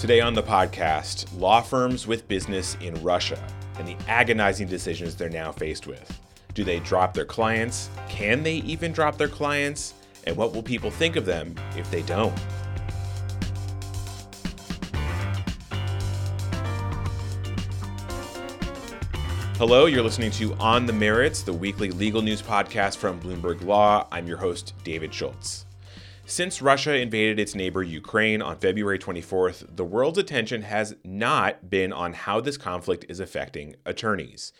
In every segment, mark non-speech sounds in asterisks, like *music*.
Today on the podcast, law firms with business in Russia and the agonizing decisions they're now faced with. Do they drop their clients? Can they even drop their clients? And what will people think of them if they don't? Hello, you're listening to On the Merits, the weekly legal news podcast from Bloomberg Law. I'm your host, David Schultz. Since Russia invaded its neighbor Ukraine on February 24th, the world's attention has not been on how this conflict is affecting attorneys.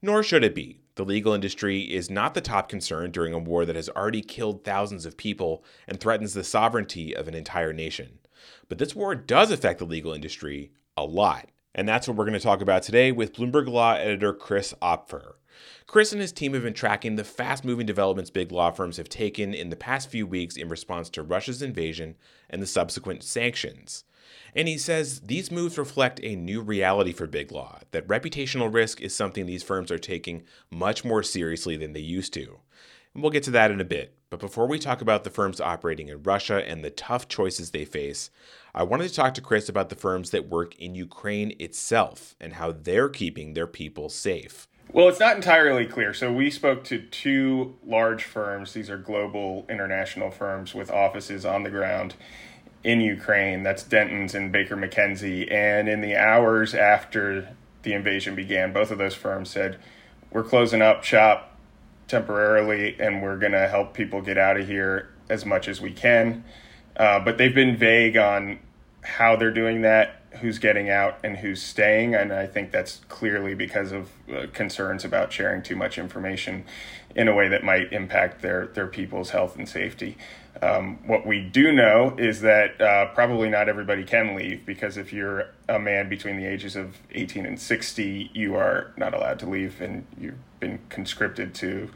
Nor should it be. The legal industry is not the top concern during a war that has already killed thousands of people and threatens the sovereignty of an entire nation. But this war does affect the legal industry a lot. And that's what we're going to talk about today with Bloomberg Law editor Chris Opfer. Chris and his team have been tracking the fast moving developments big law firms have taken in the past few weeks in response to Russia's invasion and the subsequent sanctions. And he says these moves reflect a new reality for big law, that reputational risk is something these firms are taking much more seriously than they used to. And we'll get to that in a bit. But before we talk about the firms operating in Russia and the tough choices they face, I wanted to talk to Chris about the firms that work in Ukraine itself and how they're keeping their people safe. Well, it's not entirely clear. So we spoke to two large firms. These are global international firms with offices on the ground in Ukraine. That's Dentons and Baker McKenzie. And in the hours after the invasion began, both of those firms said, "We're closing up shop temporarily, and we're going to help people get out of here as much as we can." Uh, but they've been vague on how they're doing that who's getting out and who's staying. And I think that's clearly because of uh, concerns about sharing too much information in a way that might impact their, their people's health and safety. Um, what we do know is that uh, probably not everybody can leave because if you're a man between the ages of 18 and 60, you are not allowed to leave and you've been conscripted to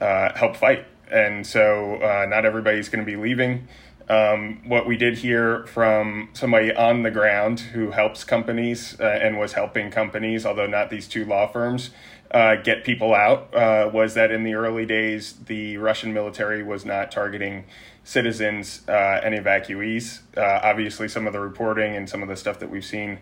uh, help fight. And so uh, not everybody's going to be leaving. Um, what we did hear from somebody on the ground who helps companies uh, and was helping companies, although not these two law firms, uh, get people out uh, was that in the early days, the Russian military was not targeting citizens uh, and evacuees. Uh, obviously, some of the reporting and some of the stuff that we've seen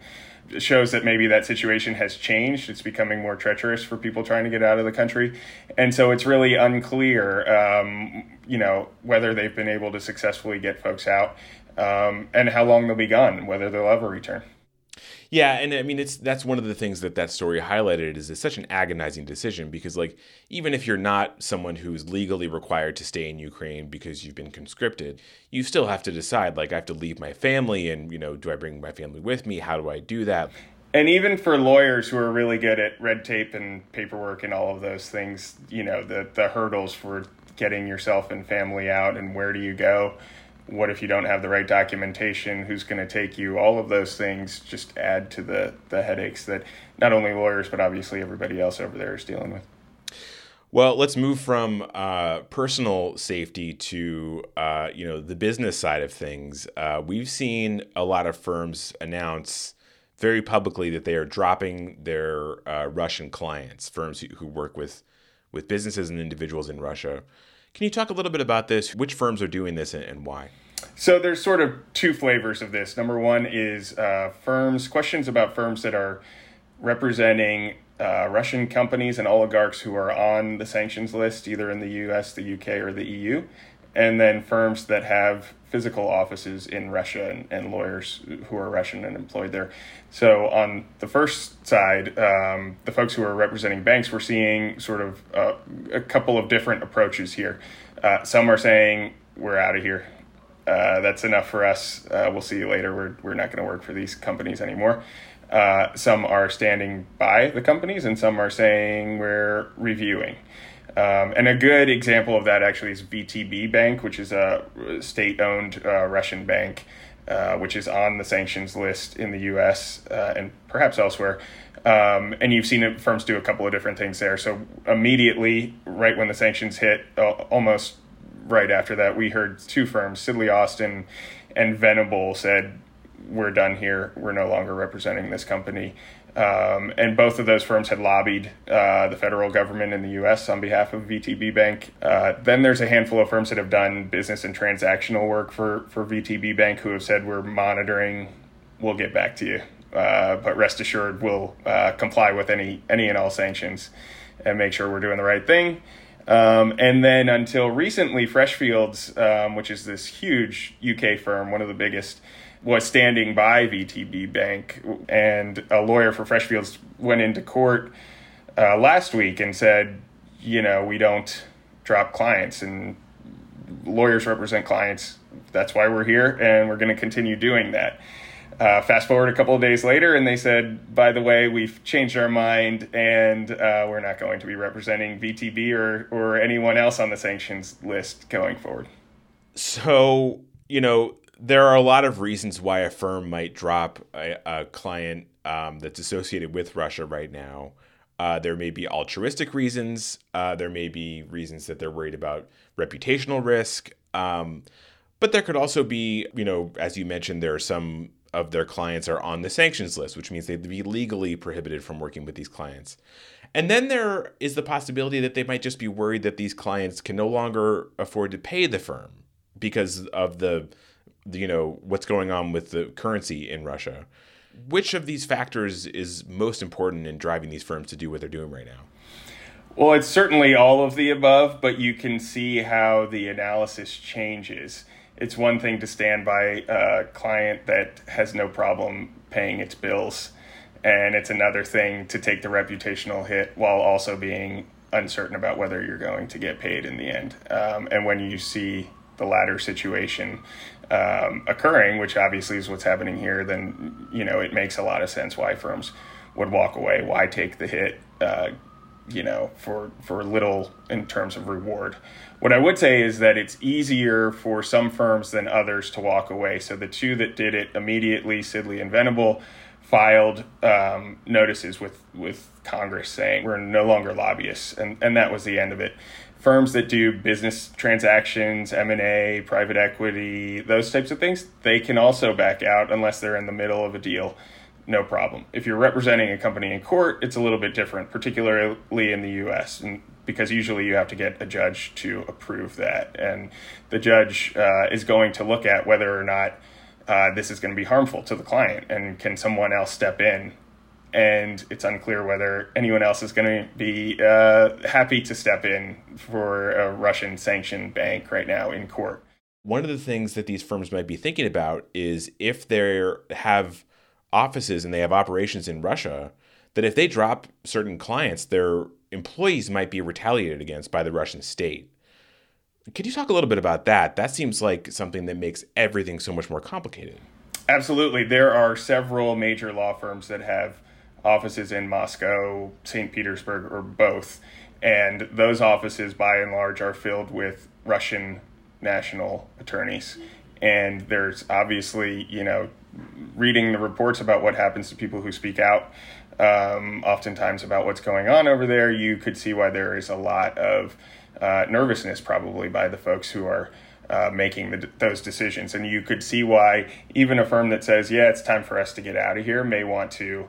shows that maybe that situation has changed. It's becoming more treacherous for people trying to get out of the country, and so it's really unclear, um, you know, whether they've been able to successfully get folks out um, and how long they'll be gone, whether they'll ever return. Yeah, and I mean it's that's one of the things that that story highlighted is it's such an agonizing decision because like even if you're not someone who's legally required to stay in Ukraine because you've been conscripted, you still have to decide like I have to leave my family and you know do I bring my family with me? How do I do that? And even for lawyers who are really good at red tape and paperwork and all of those things, you know, the the hurdles for getting yourself and family out and where do you go? What if you don't have the right documentation who's going to take you all of those things just add to the the headaches that not only lawyers but obviously everybody else over there is dealing with. Well let's move from uh, personal safety to uh, you know the business side of things. Uh, we've seen a lot of firms announce very publicly that they are dropping their uh, russian clients firms who, who work with with businesses and individuals in russia can you talk a little bit about this? Which firms are doing this and, why? So there's sort of two flavors of this. Number one is uh, firms, questions about firms that are representing uh, Russian companies and oligarchs who are on the sanctions list, either in the US, the UK, or the EU, and then firms that have physical offices in Russia and, and lawyers who are Russian and employed there. So on the first side, um, the folks who are representing banks, we're seeing sort of uh, a couple of different approaches here. Uh, some are saying we're out of here. Uh, that's enough for us. Uh, we'll see you later. We're we're not going to work for these companies anymore. Uh, some are standing by the companies, and some are saying we're reviewing. Um, and a good example of that actually is VTB Bank, which is a state owned uh, Russian bank, uh, which is on the sanctions list in the US uh, and perhaps elsewhere. Um, and you've seen firms do a couple of different things there. So, immediately, right when the sanctions hit, almost right after that, we heard two firms, Sidley Austin and Venable, said, We're done here. We're no longer representing this company. Um, and both of those firms had lobbied uh, the federal government in the U.S. on behalf of VTB Bank. Uh, then there's a handful of firms that have done business and transactional work for, for VTB Bank who have said we're monitoring we'll get back to you. Uh, but rest assured, we'll uh, comply with any any and all sanctions and make sure we're doing the right thing. Um, and then until recently, Freshfields, um, which is this huge UK firm, one of the biggest, was standing by VTB Bank, and a lawyer for Freshfields went into court uh, last week and said, you know, we don't drop clients, and lawyers represent clients. That's why we're here, and we're going to continue doing that. Uh, fast forward a couple of days later, and they said, by the way, we've changed our mind, and uh, we're not going to be representing VTB or, or anyone else on the sanctions list going forward. So, you know, there are a lot of reasons why a firm might drop a, a client um, that's associated with Russia right now. Uh, there may be altruistic reasons. Uh, there may be reasons that they're worried about reputational risk. Um, but there could also be, you know, as you mentioned, there are some of their clients are on the sanctions list, which means they'd be legally prohibited from working with these clients. And then there is the possibility that they might just be worried that these clients can no longer afford to pay the firm because of the, the you know, what's going on with the currency in Russia. Which of these factors is most important in driving these firms to do what they're doing right now? Well, it's certainly all of the above, but you can see how the analysis changes it's one thing to stand by a client that has no problem paying its bills, and it's another thing to take the reputational hit while also being uncertain about whether you're going to get paid in the end. Um, and when you see the latter situation um, occurring, which obviously is what's happening here, then you know it makes a lot of sense why firms would walk away. Why take the hit? Uh, you know, for for little in terms of reward. What I would say is that it's easier for some firms than others to walk away. So the two that did it immediately, Sidley and Venable, filed um, notices with with Congress saying we're no longer lobbyists, and and that was the end of it. Firms that do business transactions, M and A, private equity, those types of things, they can also back out unless they're in the middle of a deal no problem. If you're representing a company in court, it's a little bit different, particularly in the U.S. And because usually you have to get a judge to approve that, and the judge uh, is going to look at whether or not uh, this is going to be harmful to the client, and can someone else step in. And it's unclear whether anyone else is going to be uh, happy to step in for a Russian sanctioned bank right now in court. One of the things that these firms might be thinking about is if they have offices and they have operations in Russia that if they drop certain clients, their employees might be retaliated against by the Russian state. Could you talk a little bit about that? That seems like something that makes everything so much more complicated. Absolutely. There are several major law firms that have offices in Moscow, St. Petersburg, or both. And those offices, by and large, are filled with Russian national attorneys. And there's obviously, you know, reading the reports about what happens to people who speak out, um, oftentimes about what's going on over there, you could see why there is a lot of uh, nervousness probably by the folks who are uh, making the, those decisions. And you could see why even a firm that says, yeah, it's time for us to get out of here may want to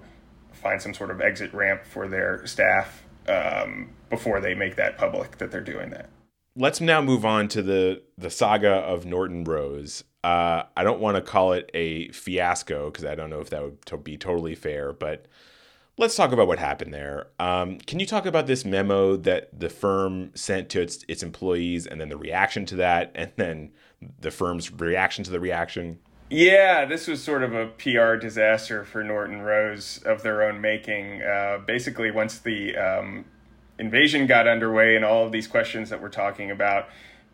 find some sort of exit ramp for their staff um, before they make that public that they're doing that. Let's now move on to the the saga of Norton Rose. Uh, I don't want to call it a fiasco because I don't know if that would be totally fair, but let's talk about what happened there. Um, can you talk about this memo that the firm sent to its, its employees and then the reaction to that *laughs* and then the firm's reaction to the reaction? Yeah, this was sort of a PR disaster for Norton Rose of their own making. Uh, basically, once the um, invasion got underway and all of these questions that we're talking about,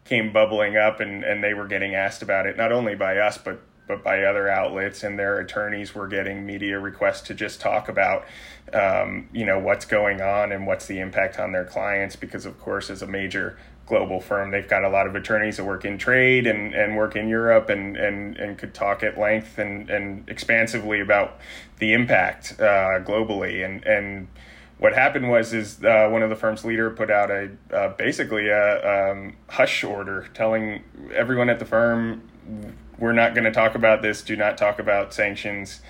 came bubbling up and, and they were getting asked about it, not only by us, but but by other outlets and their attorneys were getting media requests to just talk about um, you know what's going on and what's the impact on their clients because of course as a major global firm they've got a lot of attorneys that work in trade and, and work in Europe and, and, and could talk at length and, and expansively about the impact uh, globally. And and what happened was is uh, one of the firm's leader put out a uh, basically a um, hush order telling everyone at the firm we're not going to talk about this do not talk about sanctions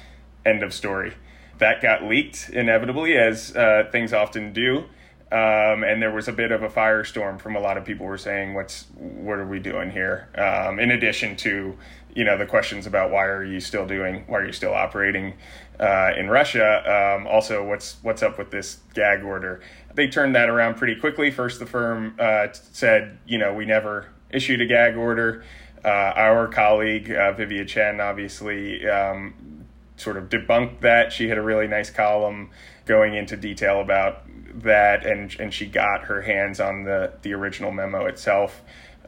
end of story that got leaked inevitably as uh, things often do um, and there was a bit of a firestorm from a lot of people were saying what's what are we doing here um, in addition to you know the questions about why are you still doing why are you still operating uh, in Russia. Um, also, what's what's up with this gag order? They turned that around pretty quickly. First, the firm uh, said, you know, we never issued a gag order. Uh, our colleague uh, Vivia Chen obviously um, sort of debunked that. She had a really nice column going into detail about that, and and she got her hands on the the original memo itself.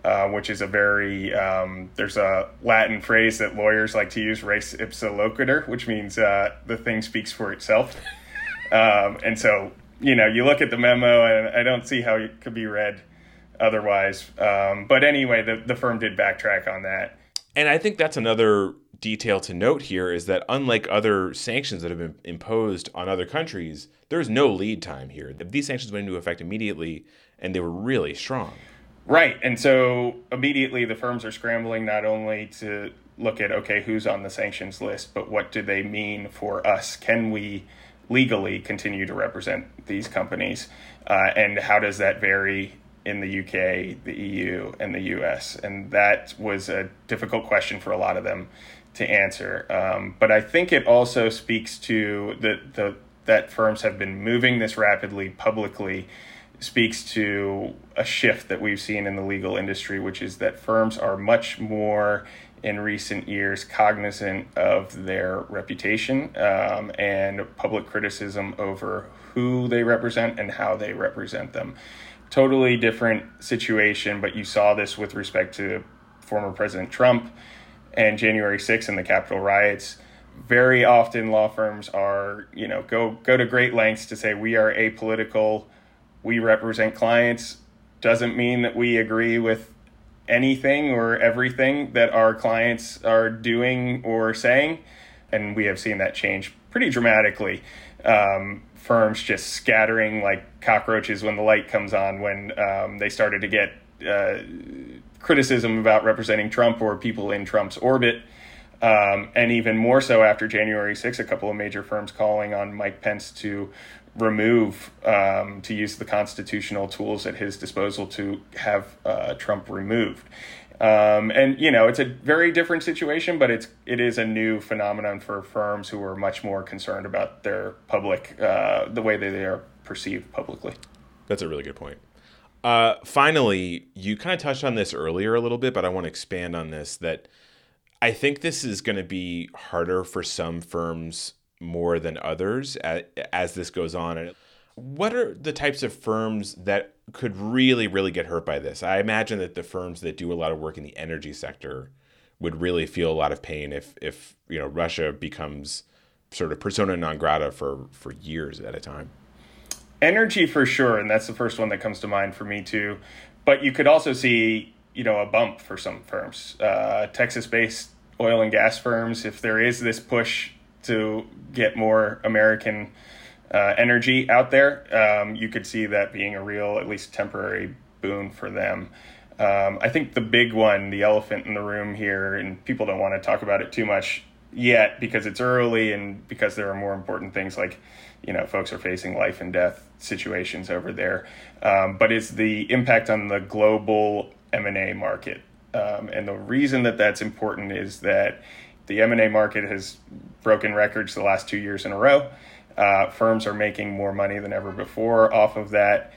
Uh, which is a very um, there's a Latin phrase that lawyers like to use, res ipsa loquitur, which means uh, the thing speaks for itself. *laughs* Um, and so you know you look at the memo, and I don't see how it could be read otherwise. Um, but anyway, the the firm did backtrack on that. And I think that's another detail to note here is that unlike other sanctions that have been imposed on other countries, there's no lead time here. These sanctions went into effect immediately, and they were really strong. Right. And so immediately the firms are scrambling not only to look at, okay, who's on the sanctions list, but what do they mean for us? Can we legally continue to represent these companies? Uh, and how does that vary in the UK, the EU, and the US? And that was a difficult question for a lot of them to answer. Um, but I think it also speaks to the, the that firms have been moving this rapidly publicly speaks to a shift that we've seen in the legal industry, which is that firms are much more in recent years cognizant of their reputation um, and public criticism over who they represent and how they represent them. Totally different situation, but you saw this with respect to former President Trump and January 6th and the Capitol riots. Very often, law firms are, you know, go go to great lengths to say we are apolitical we represent clients doesn't mean that we agree with anything or everything that our clients are doing or saying. And we have seen that change pretty dramatically. Um, firms just scattering like cockroaches when the light comes on, when um, they started to get uh, criticism about representing Trump or people in Trump's orbit. Um, and even more so after January 6, a couple of major firms calling on Mike Pence to remove, um, to use the constitutional tools at his disposal to have uh, Trump removed. Um, and you know, it's a very different situation, but it's it is a new phenomenon for firms who are much more concerned about their public, uh, the way that they are perceived publicly. That's a really good point. Uh, finally, you kind of touched on this earlier a little bit, but I want to expand on this. That I think this is going to be harder for some firms more than others as, as this goes on. And What are the types of firms that could really, really get hurt by this? I imagine that the firms that do a lot of work in the energy sector would really feel a lot of pain if, if you know, Russia becomes sort of persona non grata for, for years at a time. Energy for sure, and that's the first one that comes to mind for me too. But you could also see, you know, a bump for some firms, uh, Texas-based oil and gas firms. If there is this push to get more American uh, energy out there, um, you could see that being a real, at least temporary boon for them. Um, I think the big one, the elephant in the room here, and people don't want to talk about it too much yet because it's early and because there are more important things like, you know, folks are facing life and death situations over there. Um, but it's the impact on the global M&A market. Um, and the reason that that's important is that the M&A market has broken records the last two years in a row. Uh, firms are making more money than ever before off of that.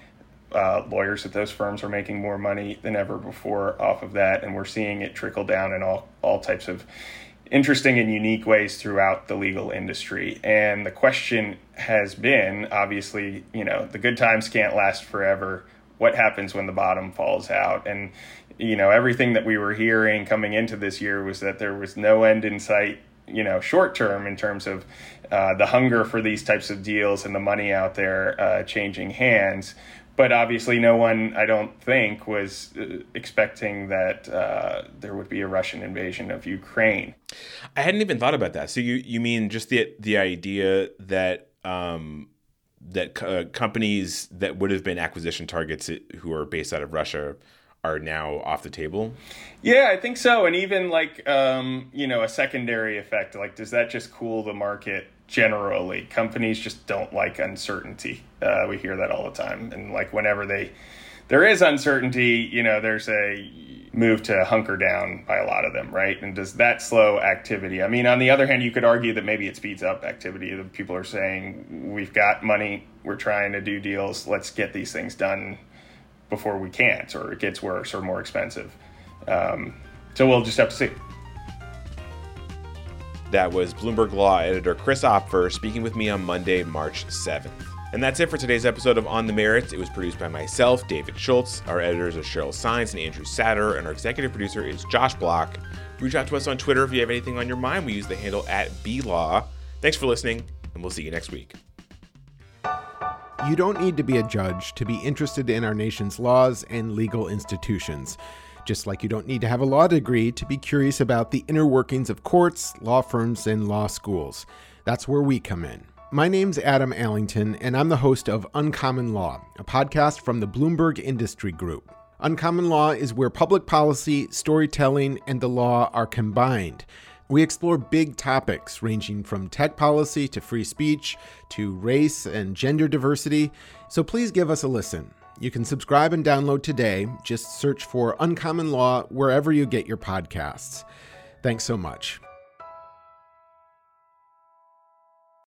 Uh, lawyers at those firms are making more money than ever before off of that, and we're seeing it trickle down in all all types of interesting and unique ways throughout the legal industry. And the question has been, obviously, you know, the good times can't last forever. What happens when the bottom falls out? And you know, everything that we were hearing coming into this year was that there was no end in sight, you know, short term in terms of uh, the hunger for these types of deals and the money out there uh, changing hands. But obviously, no one, I don't think, was uh, expecting that uh, there would be a Russian invasion of Ukraine. I hadn't even thought about that. So you you mean just the the idea that um, that uh, companies that would have been acquisition targets who are based out of Russia are now off the table? Yeah, I think so. And even like um, you know, a secondary effect, like does that just cool the market generally? Companies just don't like uncertainty. Uh, we hear that all the time. And like whenever they there is uncertainty. You know, there's a move to hunker down by a lot of them, right? And does that slow activity? I mean, on the other hand, you could argue that maybe it speeds up activity. The people are saying, we've got money, we're trying to do deals, let's get these things done before we can't, or it gets worse or more expensive. Um, so we'll just have to see. That was Bloomberg Law editor Chris Opfer speaking with me on Monday, March 7th. And that's it for today's episode of On the Merits. It was produced by myself, David Schultz. Our editors are Cheryl Saenz and Andrew Satter, and our executive producer is Josh Block. Reach out to us on Twitter if you have anything on your mind. We use the handle at BLaw. Thanks for listening, and we'll see you next week. You don't need to be a judge to be interested in our nation's laws and legal institutions. Just like you don't need to have a law degree to be curious about the inner workings of courts, law firms, and law schools. That's where we come in. My name's Adam Allington, and I'm the host of Uncommon Law, a podcast from the Bloomberg Industry Group. Uncommon Law is where public policy, storytelling, and the law are combined. We explore big topics ranging from tech policy to free speech to race and gender diversity, so please give us a listen. You can subscribe and download today. Just search for Uncommon Law wherever you get your podcasts. Thanks so much.